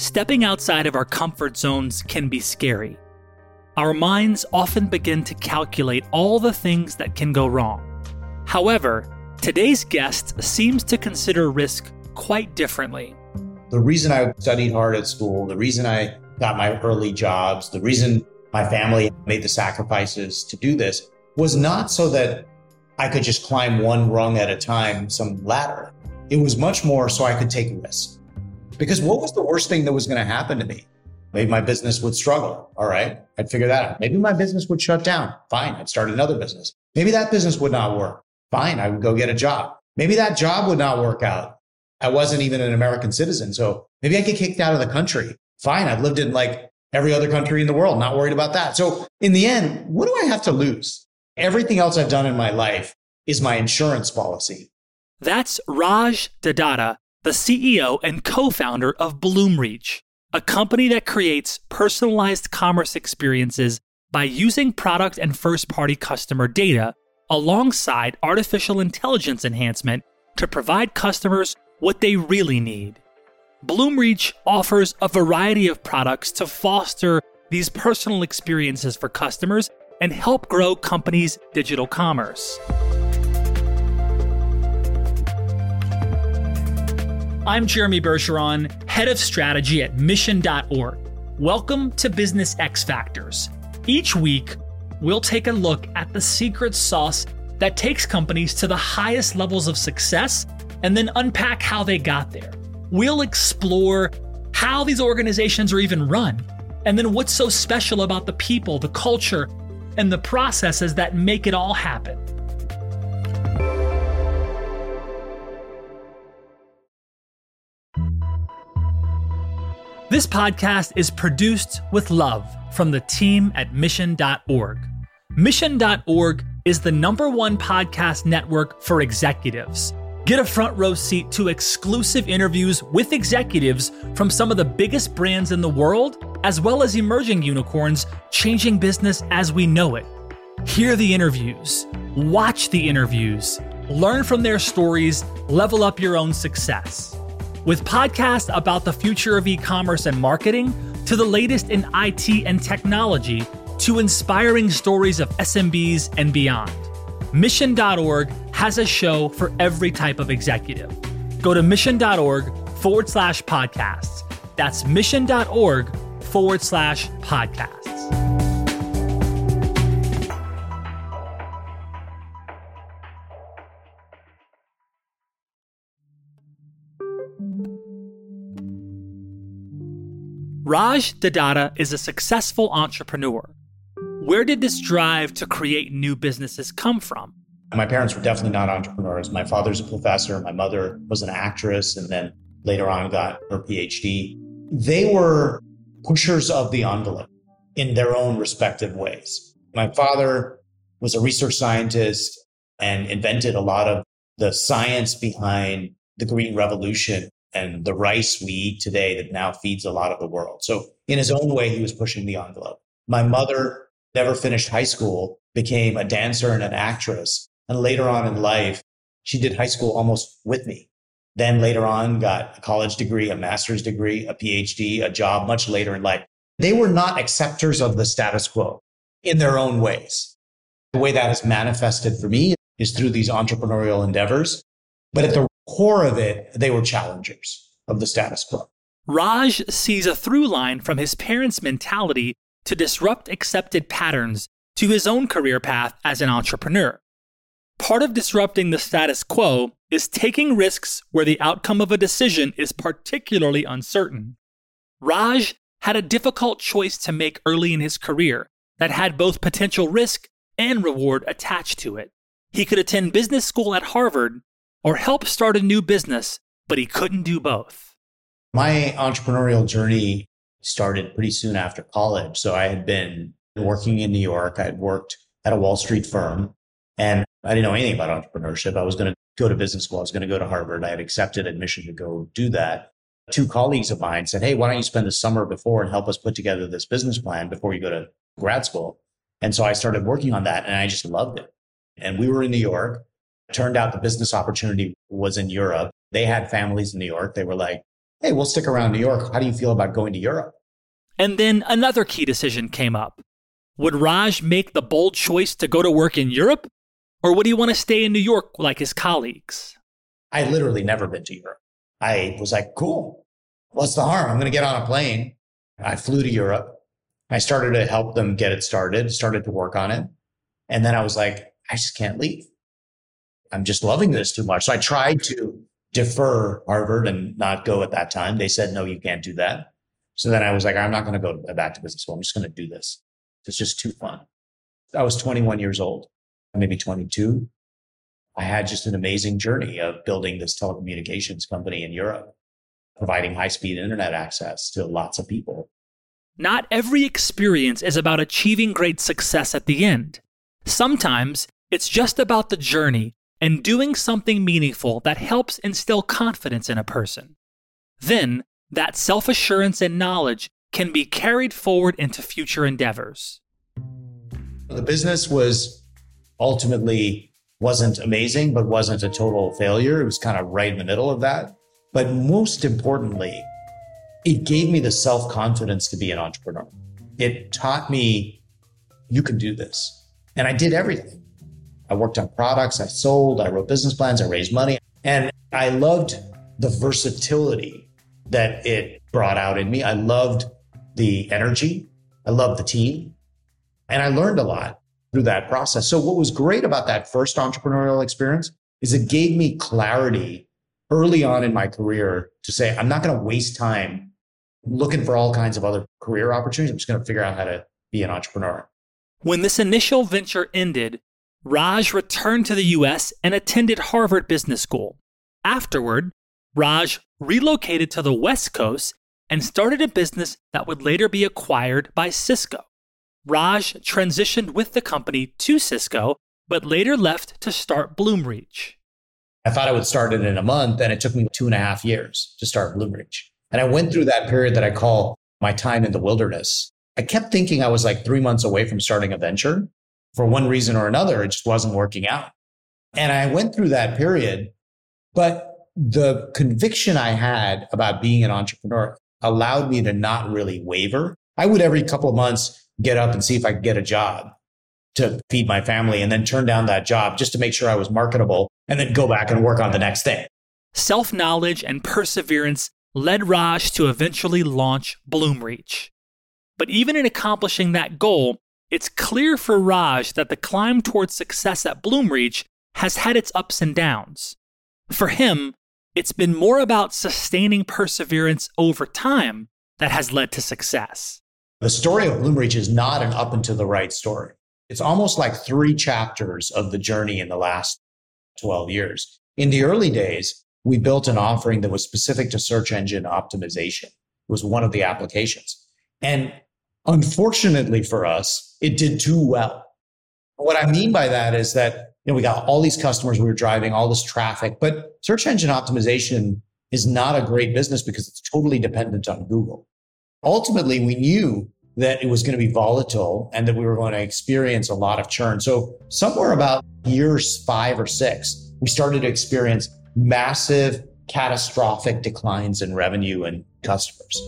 stepping outside of our comfort zones can be scary. Our minds often begin to calculate all the things that can go wrong. However, today's guest seems to consider risk quite differently. The reason I studied hard at school, the reason I got my early jobs, the reason my family made the sacrifices to do this was not so that I could just climb one rung at a time, some ladder. It was much more so I could take risks. Because what was the worst thing that was going to happen to me? Maybe my business would struggle. All right. I'd figure that out. Maybe my business would shut down. Fine. I'd start another business. Maybe that business would not work. Fine. I would go get a job. Maybe that job would not work out. I wasn't even an American citizen. So maybe I get kicked out of the country. Fine. I've lived in like every other country in the world, not worried about that. So in the end, what do I have to lose? Everything else I've done in my life is my insurance policy. That's Raj De Datta, the CEO and co founder of Bloomreach, a company that creates personalized commerce experiences by using product and first party customer data alongside artificial intelligence enhancement to provide customers what they really need. Bloomreach offers a variety of products to foster these personal experiences for customers and help grow companies' digital commerce. I'm Jeremy Bergeron, head of strategy at Mission.org. Welcome to Business X Factors. Each week, we'll take a look at the secret sauce that takes companies to the highest levels of success and then unpack how they got there. We'll explore how these organizations are even run, and then what's so special about the people, the culture, and the processes that make it all happen. This podcast is produced with love from the team at Mission.org. Mission.org is the number one podcast network for executives. Get a front row seat to exclusive interviews with executives from some of the biggest brands in the world, as well as emerging unicorns changing business as we know it. Hear the interviews, watch the interviews, learn from their stories, level up your own success. With podcasts about the future of e commerce and marketing, to the latest in IT and technology, to inspiring stories of SMBs and beyond. Mission.org has a show for every type of executive. Go to mission.org forward slash podcasts. That's mission.org forward slash podcasts. Raj De Datta is a successful entrepreneur where did this drive to create new businesses come from? My parents were definitely not entrepreneurs. My father's a professor. My mother was an actress and then later on got her PhD. They were pushers of the envelope in their own respective ways. My father was a research scientist and invented a lot of the science behind the green revolution and the rice we eat today that now feeds a lot of the world. So in his own way, he was pushing the envelope. My mother never finished high school, became a dancer and an actress. And later on in life, she did high school almost with me. Then later on, got a college degree, a master's degree, a PhD, a job much later in life. They were not acceptors of the status quo in their own ways. The way that is manifested for me is through these entrepreneurial endeavors. But at the core of it, they were challengers of the status quo. Raj sees a through line from his parents' mentality to disrupt accepted patterns to his own career path as an entrepreneur. Part of disrupting the status quo is taking risks where the outcome of a decision is particularly uncertain. Raj had a difficult choice to make early in his career that had both potential risk and reward attached to it. He could attend business school at Harvard or help start a new business, but he couldn't do both. My entrepreneurial journey started pretty soon after college. So I had been working in New York. I had worked at a Wall Street firm and I didn't know anything about entrepreneurship. I was going to go to business school. I was going to go to Harvard. I had accepted admission to go do that. Two colleagues of mine said, Hey, why don't you spend the summer before and help us put together this business plan before you go to grad school? And so I started working on that and I just loved it. And we were in New York. Turned out the business opportunity was in Europe. They had families in New York. They were like, hey, we'll stick around New York. How do you feel about going to Europe? And then another key decision came up. Would Raj make the bold choice to go to work in Europe? Or would he want to stay in New York like his colleagues? I literally never been to Europe. I was like, cool. What's the harm? I'm going to get on a plane. I flew to Europe. I started to help them get it started, started to work on it. And then I was like, I just can't leave. I'm just loving this too much. So I tried to defer Harvard and not go at that time. They said, no, you can't do that. So then I was like, I'm not going to go back to business school. I'm just going to do this. It's just too fun. I was 21 years old, maybe 22. I had just an amazing journey of building this telecommunications company in Europe, providing high speed internet access to lots of people. Not every experience is about achieving great success at the end. Sometimes it's just about the journey and doing something meaningful that helps instill confidence in a person. Then, that self assurance and knowledge can be carried forward into future endeavors. The business was ultimately wasn't amazing, but wasn't a total failure. It was kind of right in the middle of that. But most importantly, it gave me the self confidence to be an entrepreneur. It taught me you can do this. And I did everything. I worked on products, I sold, I wrote business plans, I raised money. And I loved the versatility that it brought out in me. I loved the energy. I loved the team. And I learned a lot through that process. So what was great about that first entrepreneurial experience is it gave me clarity early on in my career to say, I'm not going to waste time looking for all kinds of other career opportunities. I'm just going to figure out how to be an entrepreneur. When this initial venture ended, Raj returned to the US and attended Harvard Business School. Afterward, Raj relocated to the West Coast and started a business that would later be acquired by Cisco. Raj transitioned with the company to Cisco, but later left to start Bloomreach. I thought I would start it in a month, and it took me two and a half years to start Bloomreach. And I went through that period that I call my time in the wilderness. I kept thinking I was like three months away from starting a venture. For one reason or another, it just wasn't working out. And I went through that period, but the conviction I had about being an entrepreneur allowed me to not really waver. I would every couple of months get up and see if I could get a job to feed my family and then turn down that job just to make sure I was marketable and then go back and work on the next thing. Self knowledge and perseverance led Raj to eventually launch Bloomreach. But even in accomplishing that goal, it's clear for Raj that the climb towards success at Bloomreach has had its ups and downs. For him, it's been more about sustaining perseverance over time that has led to success. The story of Bloomreach is not an up and to the right story. It's almost like three chapters of the journey in the last 12 years. In the early days, we built an offering that was specific to search engine optimization. It was one of the applications. And unfortunately for us, it did too well. What I mean by that is that you know, we got all these customers we were driving, all this traffic, but search engine optimization is not a great business because it's totally dependent on Google. Ultimately, we knew that it was going to be volatile and that we were going to experience a lot of churn. So somewhere about years five or six, we started to experience massive catastrophic declines in revenue and customers.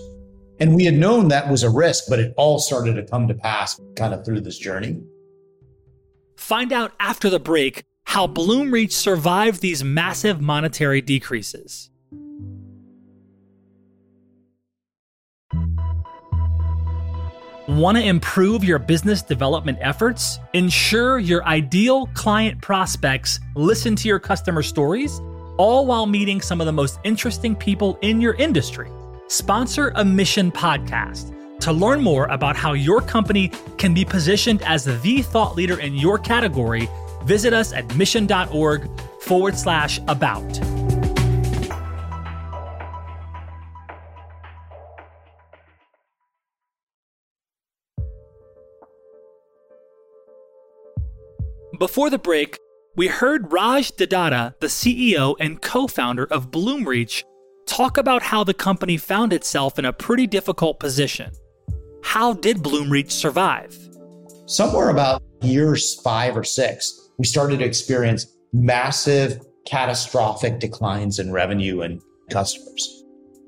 And we had known that was a risk, but it all started to come to pass kind of through this journey. Find out after the break how Bloomreach survived these massive monetary decreases. Want to improve your business development efforts? Ensure your ideal client prospects listen to your customer stories, all while meeting some of the most interesting people in your industry. Sponsor a mission podcast to learn more about how your company can be positioned as the thought leader in your category, visit us at mission.org forward slash about. Before the break, we heard Raj De Datta, the CEO and co founder of Bloomreach, talk about how the company found itself in a pretty difficult position. How did Bloomreach survive? Somewhere about years five or six, we started to experience massive, catastrophic declines in revenue and customers.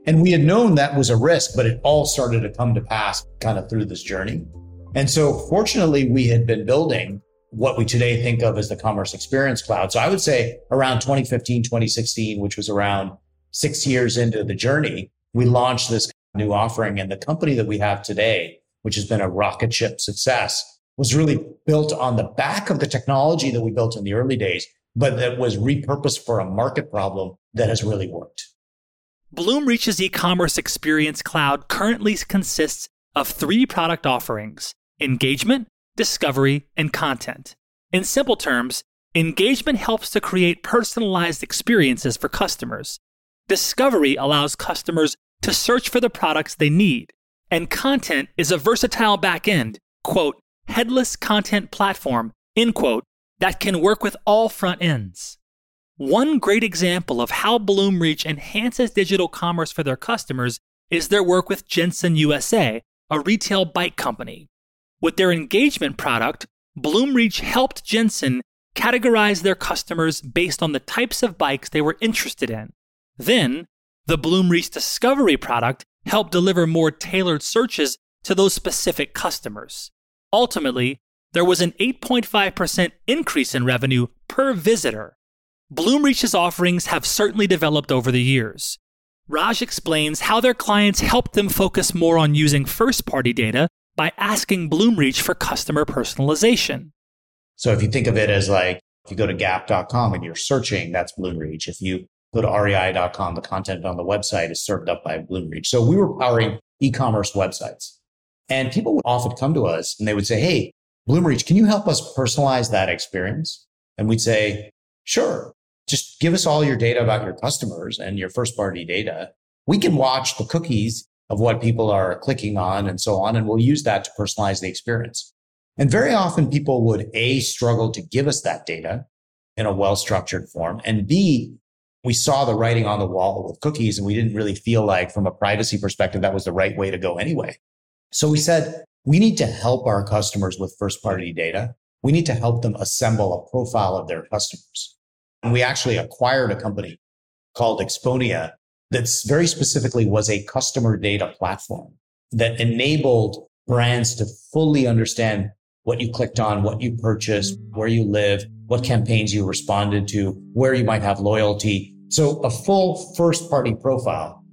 And we had known that was a risk, but it all started to come to pass kind of through this journey. And so fortunately, we had been building what we today think of as the commerce experience cloud. So I would say around 2015, 2016, which was around six years into the journey, we launched this new offering. And the company that we have today, which has been a rocket ship success, was really built on the back of the technology that we built in the early days, but that was repurposed for a market problem that has really worked. Bloomreach's e-commerce experience cloud currently consists of three product offerings: engagement, discovery, and content. In simple terms, engagement helps to create personalized experiences for customers. Discovery allows customers to search for the products they need. And content is a versatile backend, quote, headless content platform, end quote, that can work with all front ends. One great example of how Bloomreach enhances digital commerce for their customers is their work with Jensen USA, a retail bike company. With their engagement product, Bloomreach helped Jensen categorize their customers based on the types of bikes they were interested in. Then, the Bloomreach Discovery product helped deliver more tailored searches to those specific customers. Ultimately, there was an 8.5% increase in revenue per visitor. Bloomreach's offerings have certainly developed over the years. Raj explains how their clients helped them focus more on using first party data by asking Bloomreach for customer personalization. So if you think of it as like, if you go to gap.com and you're searching, that's Bloomreach. If you go to rei.com, the content on the website is served up by Bloomreach. So we were powering e-commerce websites. And people would often come to us and they would say, Hey, Bloomreach, can you help us personalize that experience? And we'd say, sure. Just give us all your data about your customers and your first party data. We can watch the cookies of what people are clicking on and so on. And we'll use that to personalize the experience. And very often people would A, struggle to give us that data in a well structured form and B, we saw the writing on the wall with cookies and we didn't really feel like from a privacy perspective, that was the right way to go anyway. So we said, we need to help our customers with first party data. We need to help them assemble a profile of their customers. And we actually acquired a company called Exponea that's very specifically was a customer data platform that enabled brands to fully understand what you clicked on, what you purchased, where you live, what campaigns you responded to, where you might have loyalty. So a full first party profile.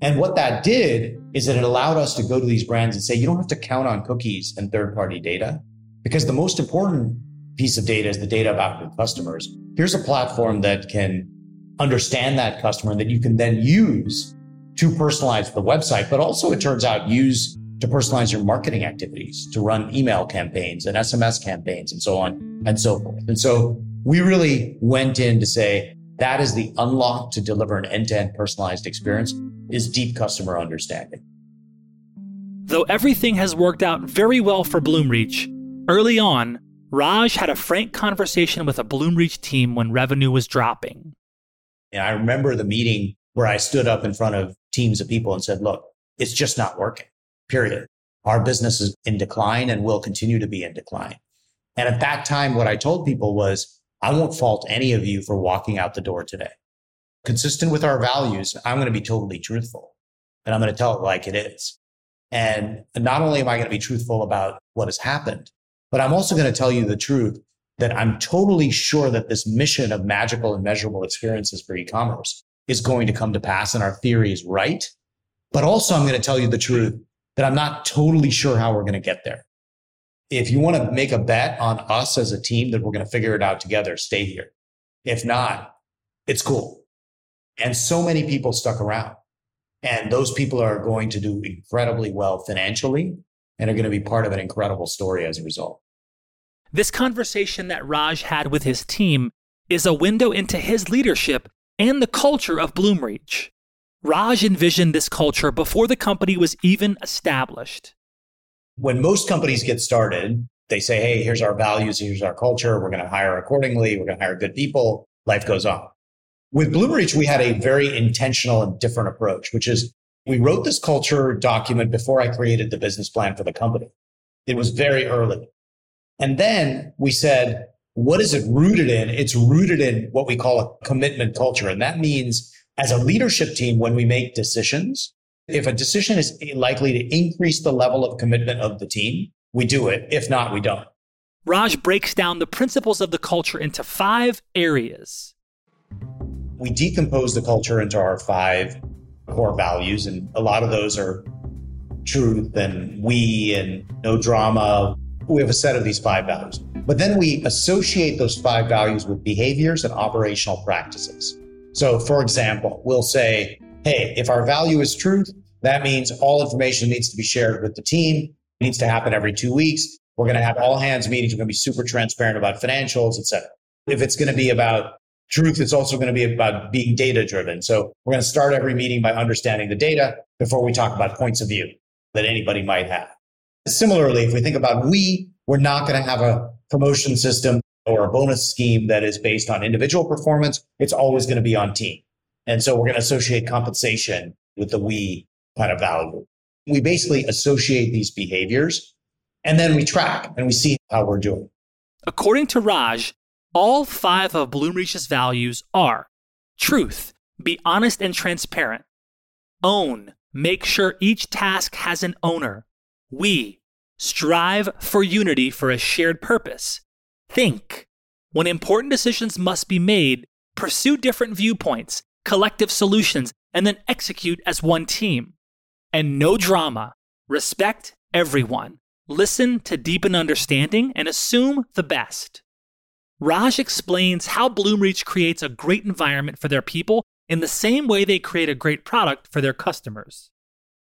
And what that did is that it allowed us to go to these brands and say, you don't have to count on cookies and third party data because the most important piece of data is the data about your customers. Here's a platform that can understand that customer that you can then use to personalize the website, but also it turns out use to personalize your marketing activities, to run email campaigns and SMS campaigns and so on and so forth. And so we really went in to say that is the unlock to deliver an end to end personalized experience is deep customer understanding. Though everything has worked out very well for Bloomreach, early on, Raj had a frank conversation with a Bloomreach team when revenue was dropping. And I remember the meeting where I stood up in front of teams of people and said, look, it's just not working, period. Our business is in decline and will continue to be in decline. And at that time, what I told people was, I won't fault any of you for walking out the door today. Consistent with our values, I'm going to be totally truthful and I'm going to tell it like it is. And not only am I going to be truthful about what has happened, but I'm also going to tell you the truth that I'm totally sure that this mission of magical and measurable experiences for e-commerce is going to come to pass and our theory is right. But also I'm going to tell you the truth that I'm not totally sure how we're going to get there. If you want to make a bet on us as a team that we're going to figure it out together, stay here. If not, it's cool. And so many people stuck around and those people are going to do incredibly well financially and are going to be part of an incredible story as a result. This conversation that Raj had with his team is a window into his leadership and the culture of Bloomreach. Raj envisioned this culture before the company was even established. When most companies get started, they say, hey, here's our values, here's our culture, we're going to hire accordingly, we're going to hire good people, life goes on. With Bloomreach, we had a very intentional and different approach, which is we wrote this culture document before I created the business plan for the company. It was very early. And then we said, what is it rooted in? It's rooted in what we call a commitment culture. And that means as a leadership team, when we make decisions, if a decision is likely to increase the level of commitment of the team, we do it. If not, we don't. Raj breaks down the principles of the culture into five areas. We decompose the culture into our five core values, and a lot of those are truth and we and no drama. We have a set of these five values. But then we associate those five values with behaviors and operational practices. So, for example, we'll say, hey, if our value is truth, that means all information needs to be shared with the team, it needs to happen every two weeks. We're going to have all hands meetings. We're going to be super transparent about financials, et cetera. If it's going to be about truth, it's also going to be about being data driven. So we're going to start every meeting by understanding the data before we talk about points of view that anybody might have. Similarly, if we think about we, we're not going to have a promotion system or a bonus scheme that is based on individual performance. It's always going to be on team. And so we're going to associate compensation with the we kind of value. We basically associate these behaviors and then we track and we see how we're doing. According to Raj, all five of Bloomreach's values are truth, be honest and transparent, own, make sure each task has an owner, we, strive for unity for a shared purpose, think, when important decisions must be made, pursue different viewpoints, collective solutions, and then execute as one team. And no drama, respect everyone, listen to deepen understanding, and assume the best. Raj explains how Bloomreach creates a great environment for their people in the same way they create a great product for their customers.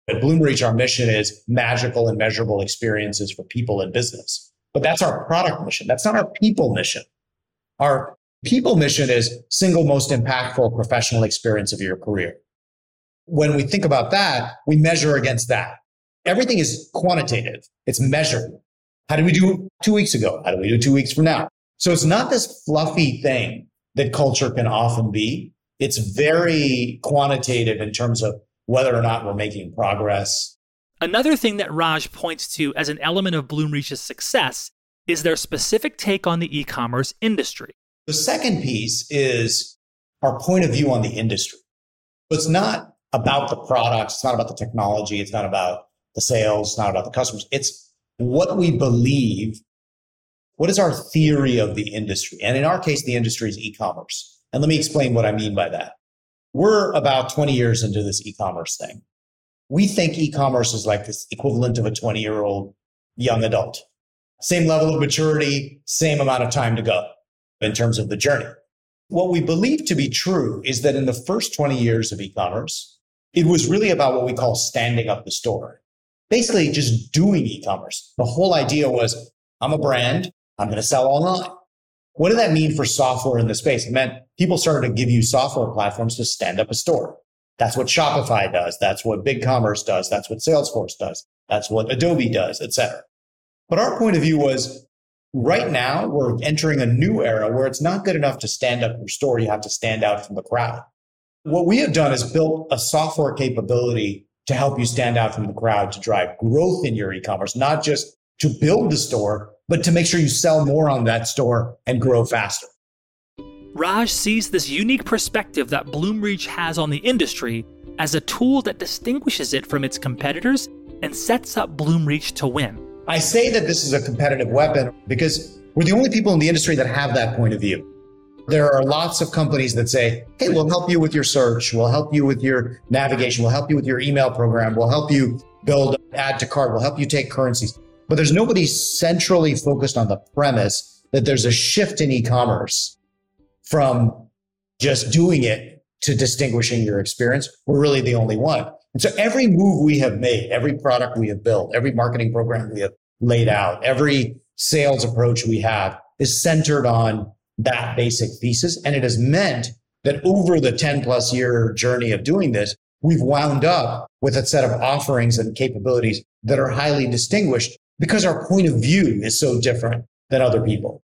At Bloomreach, our mission is magical and measurable experiences for people and business. But that's our product mission. That's not our people mission. Our people mission is single most impactful professional experience of your career. When we think about that, we measure against that. Everything is quantitative. It's measured. How did we do two weeks ago? How do we do two weeks from now? So it's not this fluffy thing that culture can often be. It's very quantitative in terms of whether or not we're making progress. Another thing that Raj points to as an element of Bloomreach's success is their specific take on the e commerce industry. The second piece is our point of view on the industry. It's not about the products, it's not about the technology, it's not about the sales, it's not about the customers. It's what we believe what is our theory of the industry? And in our case, the industry is e-commerce. And let me explain what I mean by that. We're about 20 years into this e-commerce thing. We think e-commerce is like this equivalent of a 20 year old young adult. Same level of maturity, same amount of time to go in terms of the journey. What we believe to be true is that in the first 20 years of e-commerce, it was really about what we call standing up the store. Basically just doing e-commerce. The whole idea was I'm a brand. I'm going to sell online. What did that mean for software in the space? It meant people started to give you software platforms to stand up a store. That's what Shopify does. That's what BigCommerce does. That's what Salesforce does. That's what Adobe does, et cetera. But our point of view was right now we're entering a new era where it's not good enough to stand up your store. You have to stand out from the crowd. What we have done is built a software capability to help you stand out from the crowd to drive growth in your e-commerce, not just to build the store, but to make sure you sell more on that store and grow faster. Raj sees this unique perspective that Bloomreach has on the industry as a tool that distinguishes it from its competitors and sets up Bloomreach to win. I say that this is a competitive weapon because we're the only people in the industry that have that point of view. There are lots of companies that say, Hey, we'll help you with your search. We'll help you with your navigation. We'll help you with your email program. We'll help you build add to cart. We'll help you take currencies. But there's nobody centrally focused on the premise that there's a shift in e-commerce from just doing it to distinguishing your experience. We're really the only one. And so every move we have made, every product we have built, every marketing program we have laid out, every sales approach we have is centered on that basic thesis. And it has meant that over the 10 plus year journey of doing this, we've wound up with a set of offerings and capabilities that are highly distinguished because our point of view is so different than other people.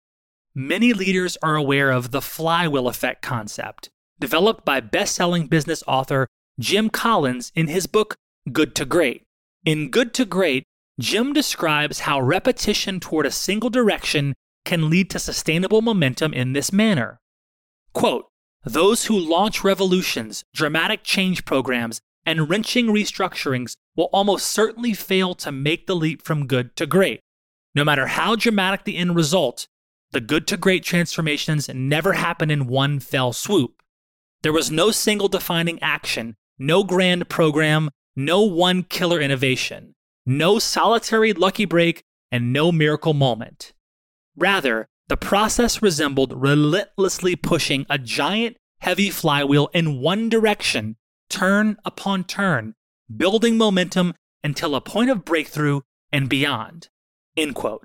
Many leaders are aware of the flywheel effect concept, developed by best selling business author Jim Collins in his book Good to Great. In Good to Great, Jim describes how repetition toward a single direction can lead to sustainable momentum in this manner. Quote, Those who launch revolutions, dramatic change programs, and wrenching restructurings will almost certainly fail to make the leap from good to great. No matter how dramatic the end result, the good to great transformations never happen in one fell swoop. There was no single defining action, no grand program, no one killer innovation, no solitary lucky break, and no miracle moment. Rather, the process resembled relentlessly pushing a giant, heavy flywheel in one direction, turn upon turn, building momentum until a point of breakthrough and beyond. End quote.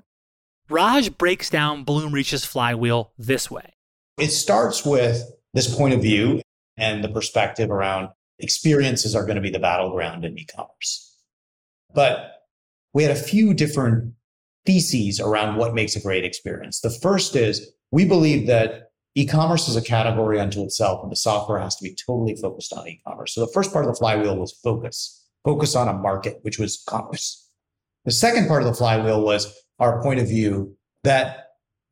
Raj breaks down Bloomreach's flywheel this way. It starts with this point of view and the perspective around experiences are going to be the battleground in e-commerce. But we had a few different theses around what makes a great experience. The first is we believe that e-commerce is a category unto itself and the software has to be totally focused on e-commerce. So the first part of the flywheel was focus, focus on a market, which was commerce. The second part of the flywheel was our point of view that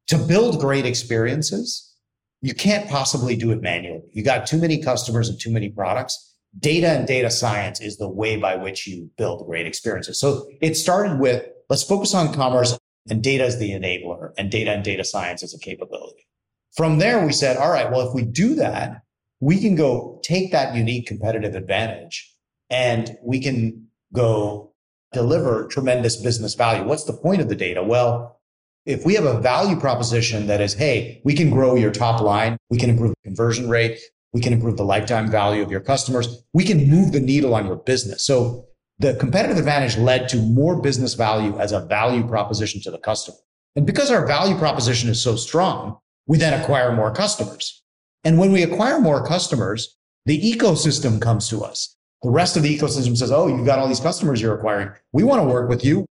to build great experiences, you can't possibly do it manually. You got too many customers and too many products. Data and data science is the way by which you build great experiences. So it started with let's focus on commerce and data is the enabler and data and data science is a capability. From there, we said, all right, well, if we do that, we can go take that unique competitive advantage and we can go deliver tremendous business value. What's the point of the data? Well, if we have a value proposition that is, hey, we can grow your top line, we can improve the conversion rate, we can improve the lifetime value of your customers, we can move the needle on your business. So the competitive advantage led to more business value as a value proposition to the customer. And because our value proposition is so strong, we then acquire more customers. And when we acquire more customers, the ecosystem comes to us. The rest of the ecosystem says, Oh, you've got all these customers you're acquiring. We want to work with you.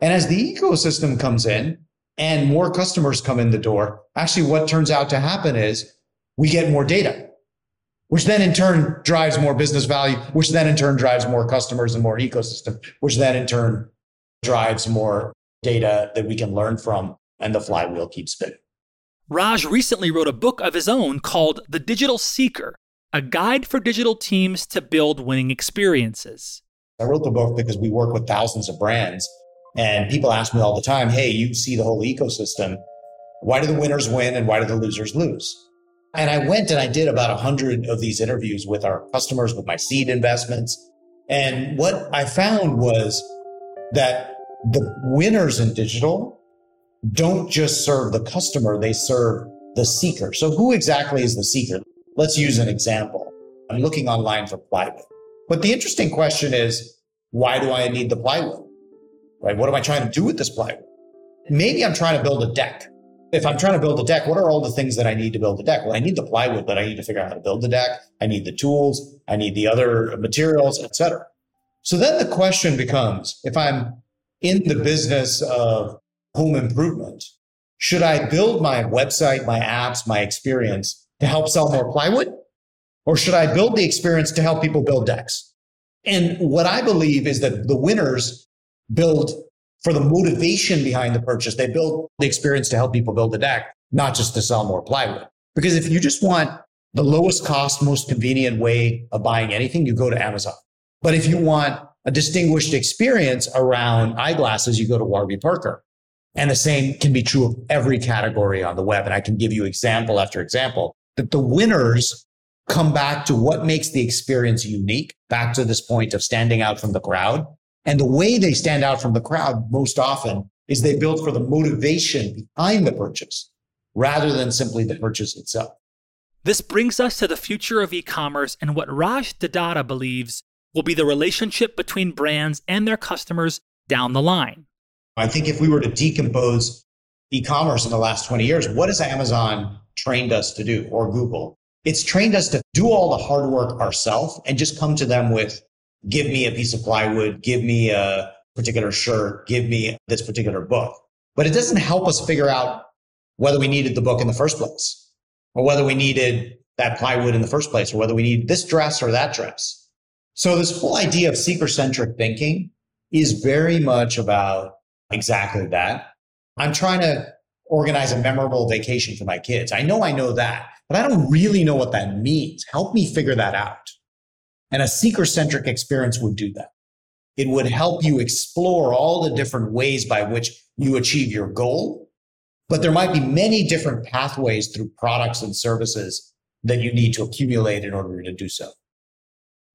And as the ecosystem comes in and more customers come in the door, actually what turns out to happen is we get more data, which then in turn drives more business value, which then in turn drives more customers and more ecosystem, which then in turn drives more data that we can learn from and the flywheel keeps spinning. Raj recently wrote a book of his own called The Digital Seeker a guide for digital teams to build winning experiences. I wrote the book because we work with thousands of brands, and people ask me all the time, Hey, you see the whole ecosystem. Why do the winners win and why do the losers lose? And I went and I did about a hundred of these interviews with our customers, with my seed investments. And what I found was that the winners in digital don't just serve the customer, they serve the seeker. So who exactly is the seeker? Let's use an example. I'm looking online for plywood. But the interesting question is, why do I need the plywood? Right? What am I trying to do with this plywood? Maybe I'm trying to build a deck. If I'm trying to build a deck, what are all the things that I need to build a deck? Well, I need the plywood, but I need to figure out how to build the deck. I need the tools. I need the other materials, etc. So then the question becomes, if I'm in the business of home improvement, should I build my website, my apps, my experience to help sell more plywood? Or should I build the experience to help people build decks? And what I believe is that the winners build for the motivation behind the purchase. They build the experience to help people build a deck, not just to sell more plywood. Because if you just want the lowest cost, most convenient way of buying anything, you go to Amazon. But if you want a distinguished experience around eyeglasses, you go to Warby Parker. And the same can be true of every category on the web. And I can give you example after example that the winners come back to what makes the experience unique, back to this point of standing out from the crowd. And the way they stand out from the crowd most often is they build for the motivation behind the purchase rather than simply the purchase itself. This brings us to the future of e commerce and what Raj De Datta believes will be the relationship between brands and their customers down the line. I think if we were to decompose e commerce in the last 20 years, what has Amazon trained us to do or Google. It's trained us to do all the hard work ourselves and just come to them with, give me a piece of plywood, give me a particular shirt, give me this particular book. But it doesn't help us figure out whether we needed the book in the first place or whether we needed that plywood in the first place or whether we need this dress or that dress. So this whole idea of seeker centric thinking is very much about exactly that. I'm trying to organize a memorable vacation for my kids. I know I know that, but I don't really know what that means. Help me figure that out. And a seeker centric experience would do that. It would help you explore all the different ways by which you achieve your goal. But there might be many different pathways through products and services that you need to accumulate in order to do so.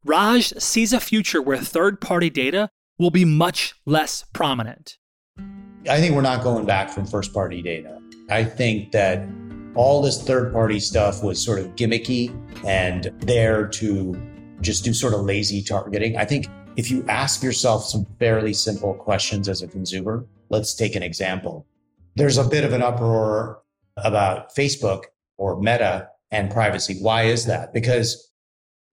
Raj sees a future where third party data will be much less prominent. I think we're not going back from first party data. I think that all this third party stuff was sort of gimmicky and there to just do sort of lazy targeting. I think if you ask yourself some fairly simple questions as a consumer, let's take an example. There's a bit of an uproar about Facebook or Meta and privacy. Why is that? Because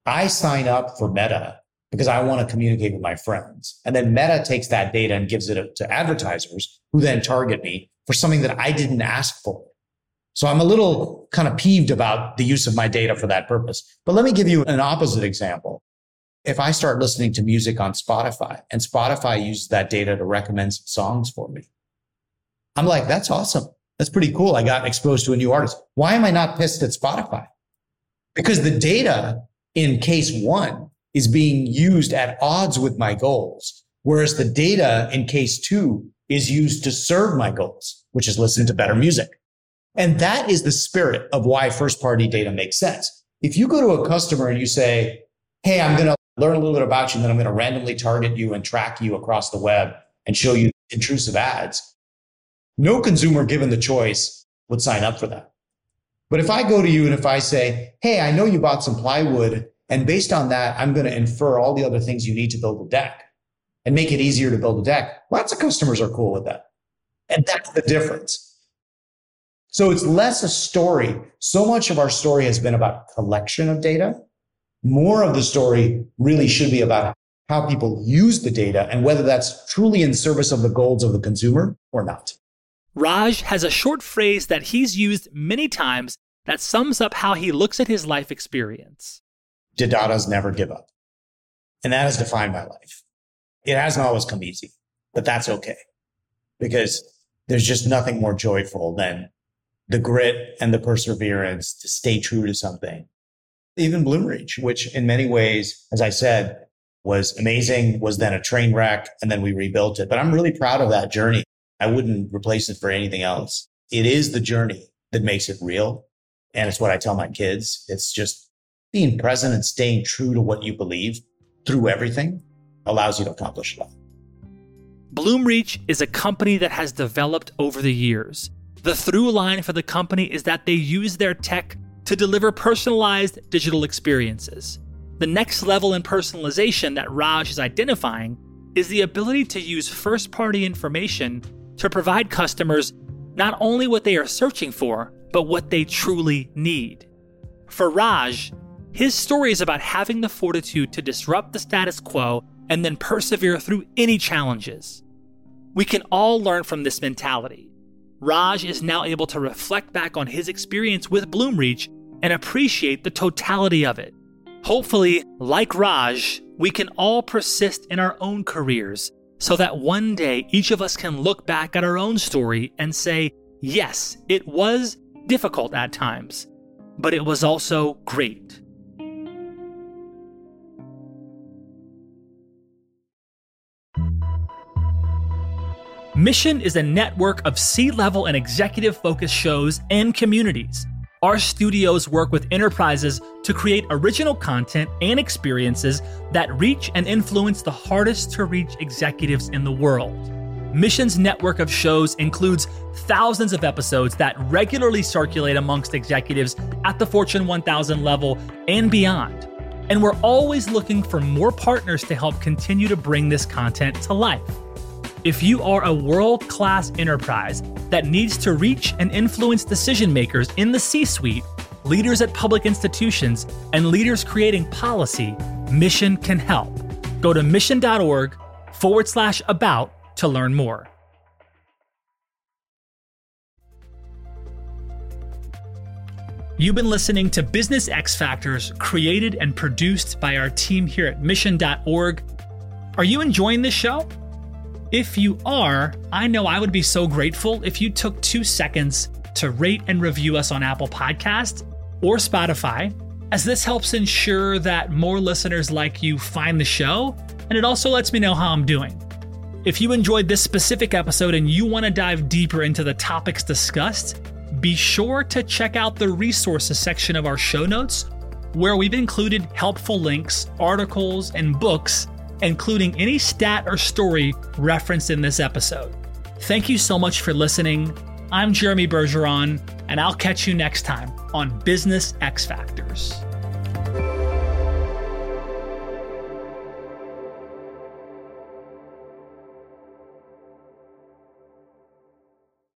I sign up for Meta because I want to communicate with my friends. And then Meta takes that data and gives it to advertisers who then target me for something that I didn't ask for. So I'm a little kind of peeved about the use of my data for that purpose. But let me give you an opposite example. If I start listening to music on Spotify and Spotify uses that data to recommend songs for me, I'm like, that's awesome. That's pretty cool. I got exposed to a new artist. Why am I not pissed at Spotify? Because the data in case one is being used at odds with my goals, whereas the data in case two is used to serve my goals, which is listen to better music. And that is the spirit of why first party data makes sense. If you go to a customer and you say, Hey, I'm going to learn a little bit about you and then I'm going to randomly target you and track you across the web and show you intrusive ads. No consumer given the choice would sign up for that. But if I go to you and if I say, Hey, I know you bought some plywood and based on that, I'm going to infer all the other things you need to build a deck and make it easier to build a deck. Lots of customers are cool with that. And that's the difference. So it's less a story. So much of our story has been about collection of data. More of the story really should be about how people use the data and whether that's truly in service of the goals of the consumer or not. Raj has a short phrase that he's used many times that sums up how he looks at his life experience. De Dattas never give up. And that has defined my life. It hasn't always come easy, but that's okay because there's just nothing more joyful than the grit and the perseverance to stay true to something. Even Bloomreach, which in many ways, as I said, was amazing, was then a train wreck, and then we rebuilt it. But I'm really proud of that journey. I wouldn't replace it for anything else. It is the journey that makes it real. And it's what I tell my kids. It's just being present and staying true to what you believe through everything allows you to accomplish a lot. Bloomreach is a company that has developed over the years. The through line for the company is that they use their tech to deliver personalized digital experiences. The next level in personalization that Raj is identifying is the ability to use first party information to provide customers not only what they are searching for, but what they truly need. For Raj, his story is about having the fortitude to disrupt the status quo and then persevere through any challenges. We can all learn from this mentality. Raj is now able to reflect back on his experience with Bloomreach and appreciate the totality of it. Hopefully, like Raj, we can all persist in our own careers so that one day each of us can look back at our own story and say, yes, it was difficult at times, but it was also great. Mission is a network of C level and executive focused shows and communities. Our studios work with enterprises to create original content and experiences that reach and influence the hardest to reach executives in the world. Mission's network of shows includes thousands of episodes that regularly circulate amongst executives at the Fortune 1000 level and beyond. And we're always looking for more partners to help continue to bring this content to life. If you are a world class enterprise that needs to reach and influence decision makers in the C suite, leaders at public institutions, and leaders creating policy, Mission can help. Go to mission.org forward slash about to learn more. You've been listening to Business X Factors, created and produced by our team here at mission.org. Are you enjoying this show? If you are, I know I would be so grateful if you took two seconds to rate and review us on Apple Podcasts or Spotify, as this helps ensure that more listeners like you find the show, and it also lets me know how I'm doing. If you enjoyed this specific episode and you want to dive deeper into the topics discussed, be sure to check out the resources section of our show notes, where we've included helpful links, articles, and books, including any stat or story referenced in this episode. Thank you so much for listening. I'm Jeremy Bergeron, and I'll catch you next time on Business X Factors.